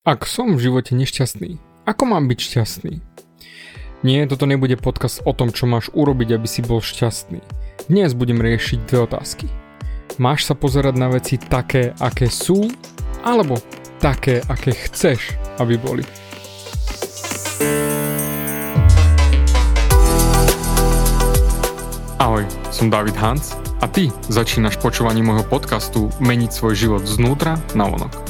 Ak som v živote nešťastný, ako mám byť šťastný? Nie, toto nebude podcast o tom, čo máš urobiť, aby si bol šťastný. Dnes budem riešiť dve otázky. Máš sa pozerať na veci také, aké sú, alebo také, aké chceš, aby boli? Ahoj, som David Hans a ty začínaš počúvanie môjho podcastu Meniť svoj život znútra na vonok.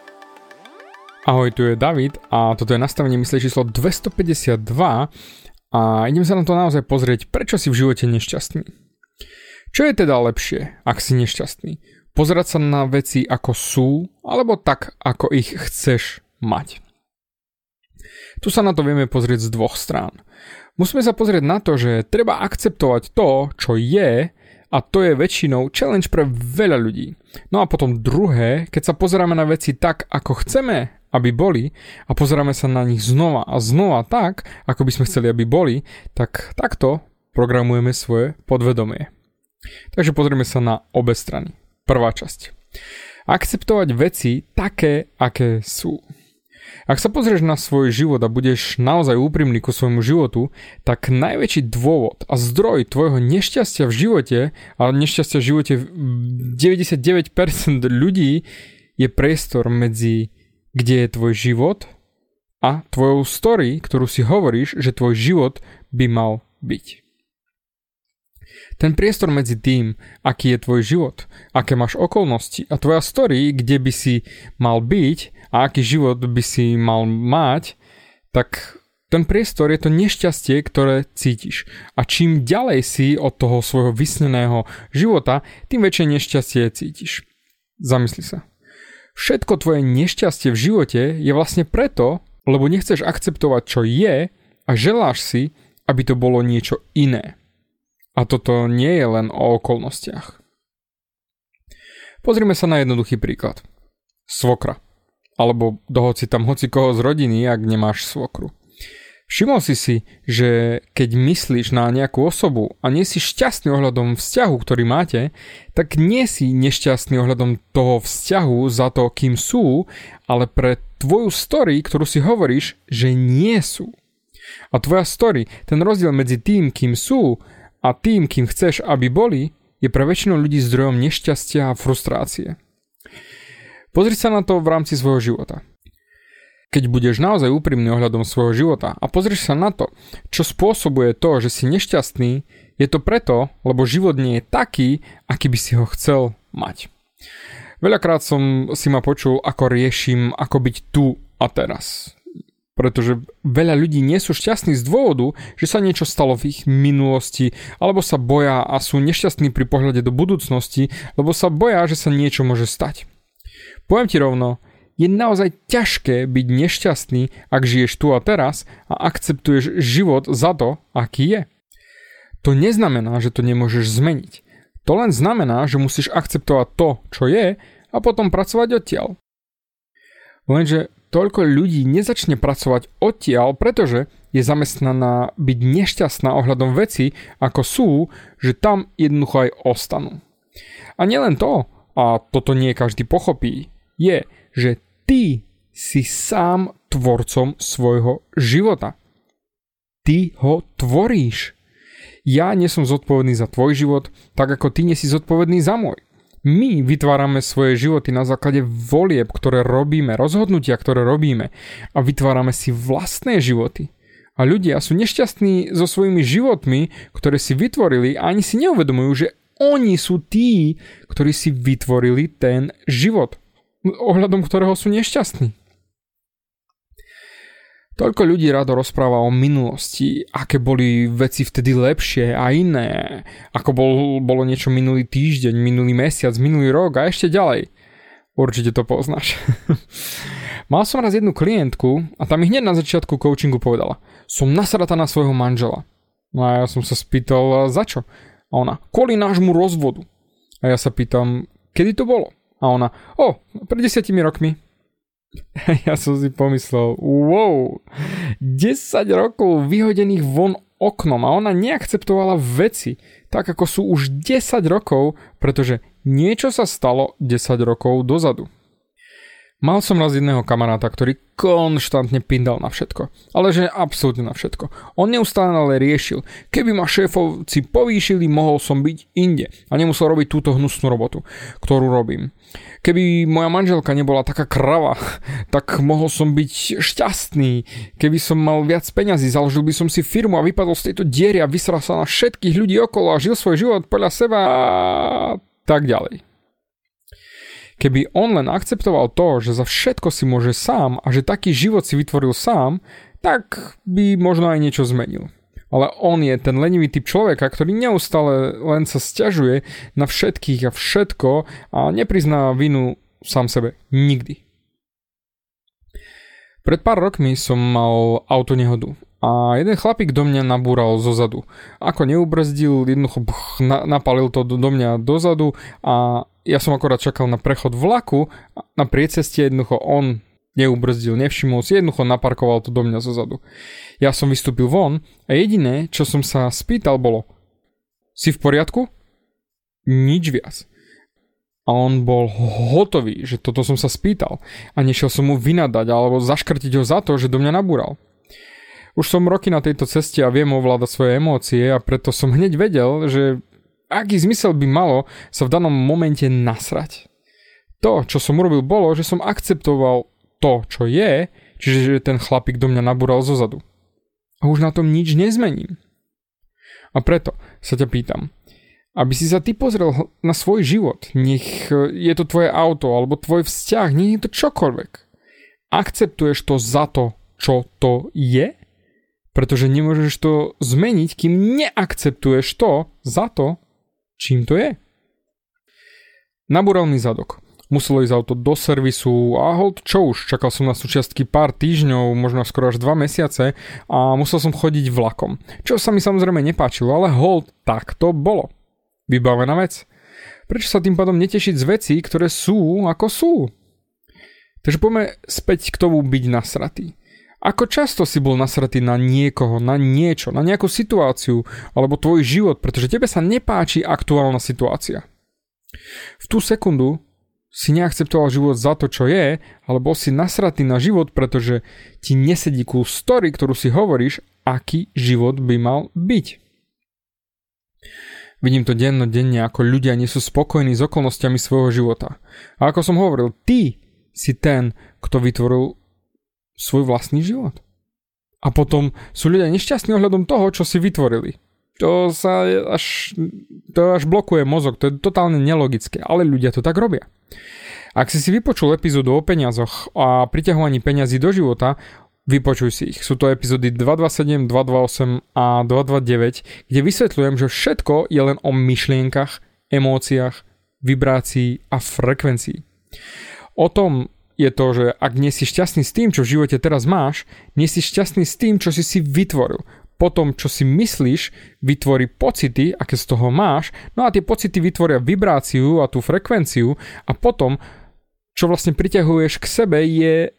Ahoj, tu je David a toto je nastavenie mysle číslo 252 a idem sa na to naozaj pozrieť, prečo si v živote nešťastný. Čo je teda lepšie, ak si nešťastný? Pozerať sa na veci ako sú, alebo tak, ako ich chceš mať. Tu sa na to vieme pozrieť z dvoch strán. Musíme sa pozrieť na to, že treba akceptovať to, čo je, a to je väčšinou challenge pre veľa ľudí. No a potom druhé, keď sa pozeráme na veci tak, ako chceme, aby boli a pozeráme sa na nich znova a znova tak, ako by sme chceli, aby boli, tak takto programujeme svoje podvedomie. Takže pozrieme sa na obe strany. Prvá časť. Akceptovať veci také, aké sú. Ak sa pozrieš na svoj život a budeš naozaj úprimný ku svojmu životu, tak najväčší dôvod a zdroj tvojho nešťastia v živote a nešťastia v živote 99% ľudí je priestor medzi kde je tvoj život a tvojou story, ktorú si hovoríš, že tvoj život by mal byť. Ten priestor medzi tým, aký je tvoj život, aké máš okolnosti a tvoja story, kde by si mal byť a aký život by si mal mať, tak ten priestor je to nešťastie, ktoré cítiš. A čím ďalej si od toho svojho vysneného života, tým väčšie nešťastie cítiš. Zamysli sa. Všetko tvoje nešťastie v živote je vlastne preto, lebo nechceš akceptovať, čo je a želáš si, aby to bolo niečo iné. A toto nie je len o okolnostiach. Pozrime sa na jednoduchý príklad. Svokra. Alebo dohoci tam hoci koho z rodiny, ak nemáš svokru. Všimol si si, že keď myslíš na nejakú osobu a nie si šťastný ohľadom vzťahu, ktorý máte, tak nie si nešťastný ohľadom toho vzťahu za to, kým sú, ale pre tvoju story, ktorú si hovoríš, že nie sú. A tvoja story, ten rozdiel medzi tým, kým sú a tým, kým chceš, aby boli, je pre väčšinu ľudí zdrojom nešťastia a frustrácie. Pozri sa na to v rámci svojho života. Keď budeš naozaj úprimný ohľadom svojho života a pozrieš sa na to, čo spôsobuje to, že si nešťastný, je to preto, lebo život nie je taký, aký by si ho chcel mať. Veľakrát som si ma počul, ako riešim, ako byť tu a teraz. Pretože veľa ľudí nie sú šťastní z dôvodu, že sa niečo stalo v ich minulosti, alebo sa boja a sú nešťastní pri pohľade do budúcnosti, lebo sa boja, že sa niečo môže stať. Poviem ti rovno, je naozaj ťažké byť nešťastný, ak žiješ tu a teraz a akceptuješ život za to, aký je. To neznamená, že to nemôžeš zmeniť. To len znamená, že musíš akceptovať to, čo je a potom pracovať odtiaľ. Lenže toľko ľudí nezačne pracovať odtiaľ, pretože je zamestnaná byť nešťastná ohľadom veci, ako sú, že tam jednoducho aj ostanú. A nielen to, a toto nie každý pochopí, je, že ty si sám tvorcom svojho života. Ty ho tvoríš. Ja nie som zodpovedný za tvoj život, tak ako ty nie si zodpovedný za môj. My vytvárame svoje životy na základe volieb, ktoré robíme, rozhodnutia, ktoré robíme a vytvárame si vlastné životy. A ľudia sú nešťastní so svojimi životmi, ktoré si vytvorili a ani si neuvedomujú, že oni sú tí, ktorí si vytvorili ten život, ohľadom ktorého sú nešťastní. Toľko ľudí rado rozpráva o minulosti, aké boli veci vtedy lepšie a iné, ako bol, bolo niečo minulý týždeň, minulý mesiac, minulý rok a ešte ďalej. Určite to poznáš. Mal som raz jednu klientku a tam mi hneď na začiatku coachingu povedala Som nasratá na svojho manžela. No a ja som sa spýtal, za čo? A ona, kvôli nášmu rozvodu. A ja sa pýtam, kedy to bolo? A ona, o, pred desiatimi rokmi. Ja som si pomyslel, wow, 10 rokov vyhodených von oknom a ona neakceptovala veci, tak ako sú už 10 rokov, pretože niečo sa stalo 10 rokov dozadu. Mal som raz jedného kamaráta, ktorý konštantne pindal na všetko. Ale že absolútne na všetko. On neustále riešil. Keby ma šéfovci povýšili, mohol som byť inde. A nemusel robiť túto hnusnú robotu, ktorú robím. Keby moja manželka nebola taká krava, tak mohol som byť šťastný. Keby som mal viac peňazí, založil by som si firmu a vypadol z tejto diery a vysral sa na všetkých ľudí okolo a žil svoj život podľa seba a tak ďalej. Keby on len akceptoval to, že za všetko si môže sám a že taký život si vytvoril sám, tak by možno aj niečo zmenil. Ale on je ten lenivý typ človeka, ktorý neustále len sa stiažuje na všetkých a všetko a neprizná vinu sám sebe. Nikdy. Pred pár rokmi som mal auto nehodu a jeden chlapík do mňa nabúral zo zadu. Ako neubrzdil, jednoducho napalil to do mňa dozadu a ja som akorát čakal na prechod vlaku, na prieceste jednoducho on neubrzdil, nevšimol si, jednoducho naparkoval to do mňa zozadu. Ja som vystúpil von a jediné, čo som sa spýtal bolo si v poriadku? Nič viac. A on bol hotový, že toto som sa spýtal a nešiel som mu vynadať alebo zaškrtiť ho za to, že do mňa nabúral. Už som roky na tejto ceste a viem ovládať svoje emócie a preto som hneď vedel, že aký zmysel by malo sa v danom momente nasrať? To, čo som urobil, bolo, že som akceptoval to, čo je, čiže že ten chlapík do mňa nabúral zozadu. A už na tom nič nezmením. A preto sa ťa pýtam, aby si sa ty pozrel na svoj život, nech je to tvoje auto alebo tvoj vzťah, nech je to čokoľvek. Akceptuješ to za to, čo to je? Pretože nemôžeš to zmeniť, kým neakceptuješ to za to, čím to je. Nabúral mi zadok. Muselo ísť auto do servisu a hold čo už, čakal som na súčiastky pár týždňov, možno skoro až dva mesiace a musel som chodiť vlakom. Čo sa mi samozrejme nepáčilo, ale hold tak to bolo. Vybavená vec. Prečo sa tým pádom netešiť z vecí, ktoré sú ako sú? Takže poďme späť k tomu byť nasratý. Ako často si bol nasratý na niekoho, na niečo, na nejakú situáciu alebo tvoj život, pretože tebe sa nepáči aktuálna situácia. V tú sekundu si neakceptoval život za to, čo je, alebo si nasratý na život, pretože ti nesedí cool story, ktorú si hovoríš, aký život by mal byť. Vidím to denne, ako ľudia nie sú spokojní s okolnostiami svojho života. A ako som hovoril, ty si ten, kto vytvoril svoj vlastný život. A potom sú ľudia nešťastní ohľadom toho, čo si vytvorili. To sa až, to až blokuje mozog, to je totálne nelogické, ale ľudia to tak robia. Ak si si vypočul epizódu o peniazoch a priťahovaní peňazí do života, vypočuj si ich. Sú to epizódy 227, 228 a 229, kde vysvetľujem, že všetko je len o myšlienkach, emóciách, vibrácii a frekvencii. O tom, je to, že ak nie si šťastný s tým, čo v živote teraz máš, nie si šťastný s tým, čo si si vytvoril. Potom, čo si myslíš, vytvorí pocity, aké z toho máš, no a tie pocity vytvoria vibráciu a tú frekvenciu a potom, čo vlastne priťahuješ k sebe, je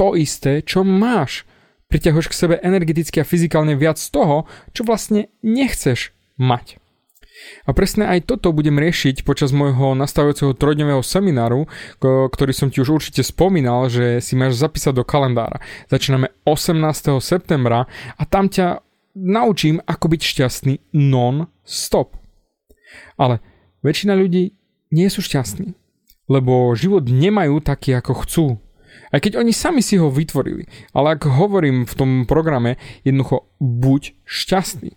to isté, čo máš. Priťahuješ k sebe energeticky a fyzikálne viac z toho, čo vlastne nechceš mať. A presne aj toto budem riešiť počas môjho nastavujúceho trojdňového semináru, ktorý som ti už určite spomínal, že si máš zapísať do kalendára. Začíname 18. septembra a tam ťa naučím, ako byť šťastný non-stop. Ale väčšina ľudí nie sú šťastní, lebo život nemajú taký, ako chcú. Aj keď oni sami si ho vytvorili. Ale ak hovorím v tom programe, jednoducho buď šťastný.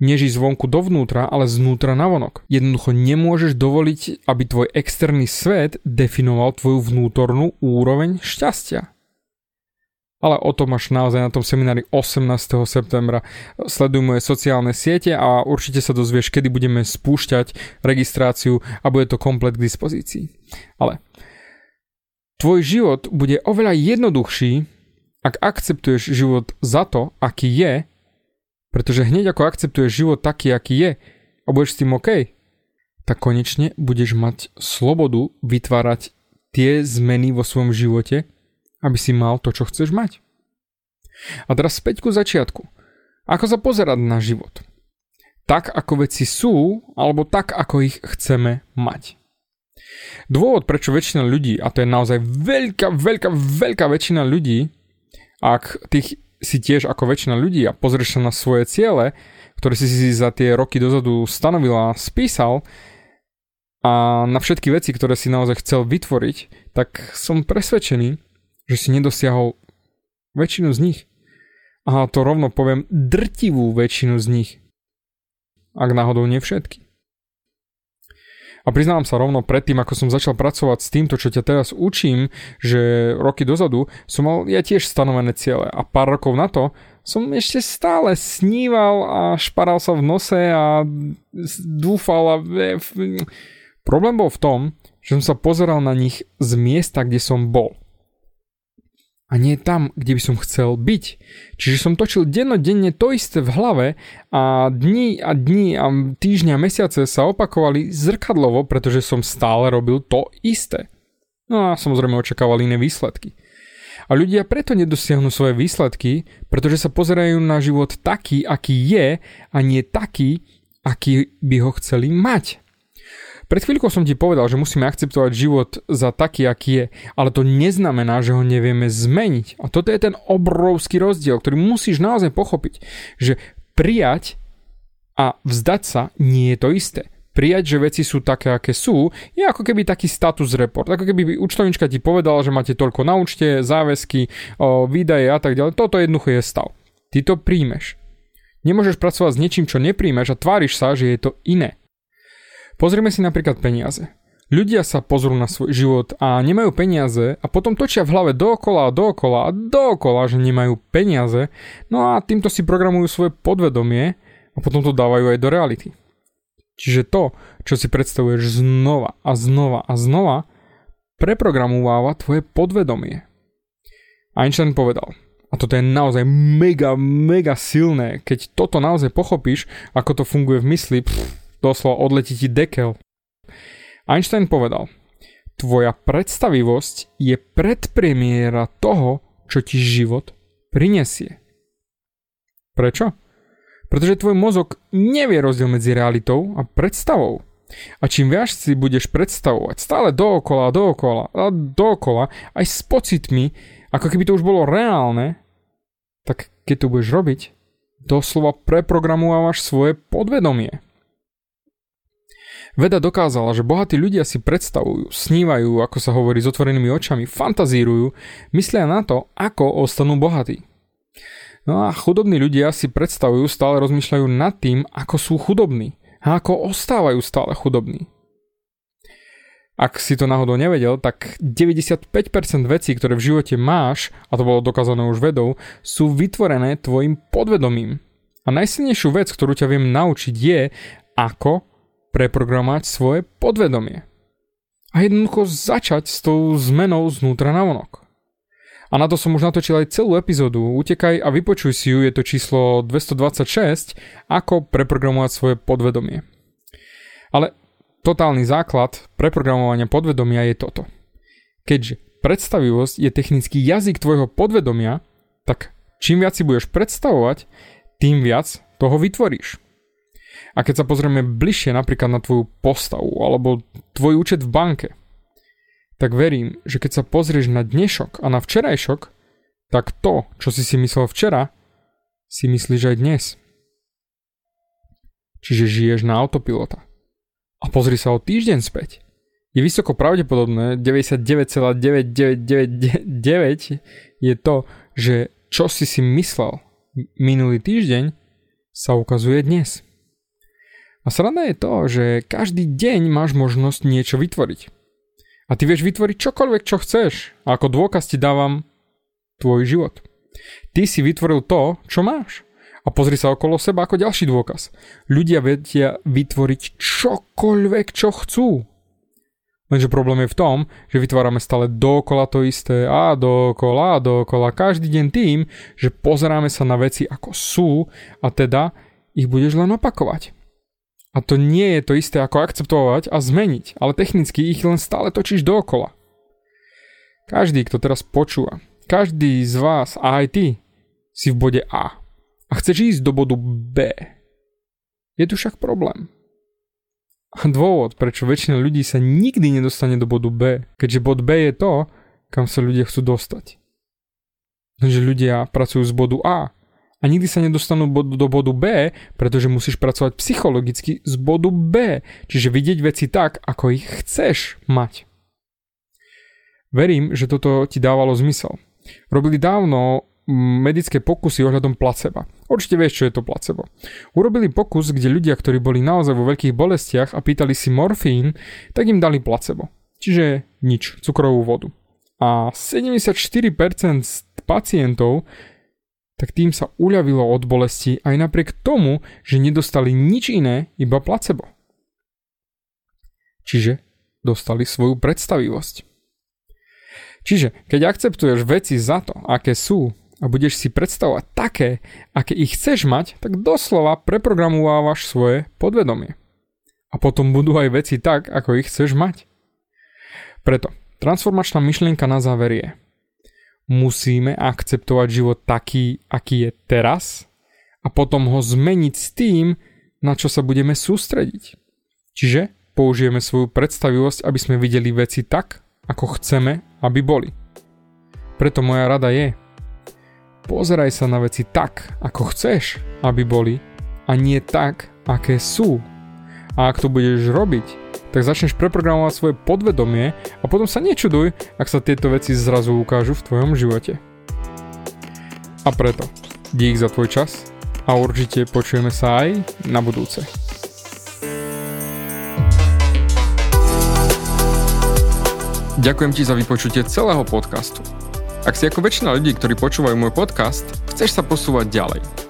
Neži zvonku dovnútra, ale znútra na vonok. Jednoducho nemôžeš dovoliť, aby tvoj externý svet definoval tvoju vnútornú úroveň šťastia. Ale o tom máš naozaj na tom seminári 18. septembra. Sleduj moje sociálne siete a určite sa dozvieš, kedy budeme spúšťať registráciu a bude to komplet k dispozícii. Ale tvoj život bude oveľa jednoduchší, ak akceptuješ život za to, aký je, pretože hneď ako akceptuješ život taký, aký je a budeš s tým OK, tak konečne budeš mať slobodu vytvárať tie zmeny vo svojom živote, aby si mal to, čo chceš mať. A teraz späť ku začiatku. Ako sa pozerať na život? Tak, ako veci sú, alebo tak, ako ich chceme mať. Dôvod, prečo väčšina ľudí, a to je naozaj veľká, veľká, veľká väčšina ľudí, ak tých si tiež ako väčšina ľudí a pozrieš sa na svoje ciele, ktoré si si za tie roky dozadu stanovil a spísal a na všetky veci, ktoré si naozaj chcel vytvoriť, tak som presvedčený, že si nedosiahol väčšinu z nich. A to rovno poviem drtivú väčšinu z nich. Ak náhodou nie všetky. A priznávam sa rovno predtým, ako som začal pracovať s týmto, čo ťa teraz učím, že roky dozadu som mal ja tiež stanovené ciele. A pár rokov na to som ešte stále sníval a šparal sa v nose a dúfal a... Problém bol v tom, že som sa pozeral na nich z miesta, kde som bol a nie tam, kde by som chcel byť. Čiže som točil dennodenne to isté v hlave a dní a dní a týždňa a mesiace sa opakovali zrkadlovo, pretože som stále robil to isté. No a samozrejme očakával iné výsledky. A ľudia preto nedosiahnu svoje výsledky, pretože sa pozerajú na život taký, aký je a nie taký, aký by ho chceli mať. Pred chvíľkou som ti povedal, že musíme akceptovať život za taký, aký je, ale to neznamená, že ho nevieme zmeniť. A toto je ten obrovský rozdiel, ktorý musíš naozaj pochopiť, že prijať a vzdať sa nie je to isté. Prijať, že veci sú také, aké sú, je ako keby taký status report. Ako keby účtovnička ti povedala, že máte toľko na účte, záväzky, výdaje a tak ďalej. Toto jednoducho je stav. Ty to príjmeš. Nemôžeš pracovať s niečím, čo nepríjmeš a tváriš sa, že je to iné. Pozrime si napríklad peniaze. Ľudia sa pozrú na svoj život a nemajú peniaze a potom točia v hlave dookola a dookola a dookola, že nemajú peniaze, no a týmto si programujú svoje podvedomie a potom to dávajú aj do reality. Čiže to, čo si predstavuješ znova a znova a znova, preprogramováva tvoje podvedomie. Einstein povedal, a toto je naozaj mega, mega silné, keď toto naozaj pochopíš, ako to funguje v mysli, pff, doslova odletí ti dekel. Einstein povedal, tvoja predstavivosť je predpremiéra toho, čo ti život prinesie. Prečo? Pretože tvoj mozog nevie rozdiel medzi realitou a predstavou. A čím viac si budeš predstavovať stále dookola, dookola a dookola, aj s pocitmi, ako keby to už bolo reálne, tak keď to budeš robiť, doslova preprogramovávaš svoje podvedomie. Veda dokázala, že bohatí ľudia si predstavujú, snívajú, ako sa hovorí s otvorenými očami, fantazírujú, myslia na to, ako ostanú bohatí. No a chudobní ľudia si predstavujú, stále rozmýšľajú nad tým, ako sú chudobní a ako ostávajú stále chudobní. Ak si to náhodou nevedel, tak 95% vecí, ktoré v živote máš, a to bolo dokázané už vedou, sú vytvorené tvojim podvedomím. A najsilnejšiu vec, ktorú ťa viem naučiť je, ako preprogramovať svoje podvedomie. A jednoducho začať s tou zmenou znútra na vonok. A na to som už natočil aj celú epizódu. Utekaj a vypočuj si ju, je to číslo 226, ako preprogramovať svoje podvedomie. Ale totálny základ preprogramovania podvedomia je toto. Keďže predstavivosť je technický jazyk tvojho podvedomia, tak čím viac si budeš predstavovať, tým viac toho vytvoríš. A keď sa pozrieme bližšie napríklad na tvoju postavu alebo tvoj účet v banke, tak verím, že keď sa pozrieš na dnešok a na včerajšok, tak to, čo si si myslel včera, si myslíš aj dnes. Čiže žiješ na autopilota. A pozri sa o týždeň späť. je vysoko pravdepodobné, 99,9999 je to, že čo si si myslel minulý týždeň, sa ukazuje dnes. A sranda je to, že každý deň máš možnosť niečo vytvoriť. A ty vieš vytvoriť čokoľvek, čo chceš. A ako dôkaz ti dávam tvoj život. Ty si vytvoril to, čo máš. A pozri sa okolo seba ako ďalší dôkaz. Ľudia vedia vytvoriť čokoľvek, čo chcú. Lenže problém je v tom, že vytvárame stále dokola to isté a dokola a dokola každý deň tým, že pozeráme sa na veci ako sú a teda ich budeš len opakovať. A to nie je to isté ako akceptovať a zmeniť, ale technicky ich len stále točíš dookola. Každý, kto teraz počúva, každý z vás a aj ty si v bode A a chceš ísť do bodu B. Je tu však problém. A dôvod, prečo väčšina ľudí sa nikdy nedostane do bodu B, keďže bod B je to, kam sa ľudia chcú dostať. Takže ľudia pracujú z bodu A a nikdy sa nedostanú do bodu B, pretože musíš pracovať psychologicky z bodu B, čiže vidieť veci tak, ako ich chceš mať. Verím, že toto ti dávalo zmysel. Robili dávno medické pokusy ohľadom placeba. Určite vieš, čo je to placebo. Urobili pokus, kde ľudia, ktorí boli naozaj vo veľkých bolestiach a pýtali si morfín, tak im dali placebo. Čiže nič, cukrovú vodu. A 74% pacientov tak tým sa uľavilo od bolesti aj napriek tomu, že nedostali nič iné, iba placebo. Čiže dostali svoju predstavivosť. Čiže keď akceptuješ veci za to, aké sú, a budeš si predstavovať také, aké ich chceš mať, tak doslova preprogramovávaš svoje podvedomie. A potom budú aj veci tak, ako ich chceš mať. Preto transformačná myšlienka na záver je musíme akceptovať život taký, aký je teraz a potom ho zmeniť s tým, na čo sa budeme sústrediť. Čiže použijeme svoju predstavivosť, aby sme videli veci tak, ako chceme, aby boli. Preto moja rada je, Pozeraj sa na veci tak, ako chceš, aby boli, a nie tak, aké sú. A ak to budeš robiť, tak začneš preprogramovať svoje podvedomie a potom sa nečuduj, ak sa tieto veci zrazu ukážu v tvojom živote. A preto, dík za tvoj čas a určite počujeme sa aj na budúce. Ďakujem ti za vypočutie celého podcastu. Ak si ako väčšina ľudí, ktorí počúvajú môj podcast, chceš sa posúvať ďalej.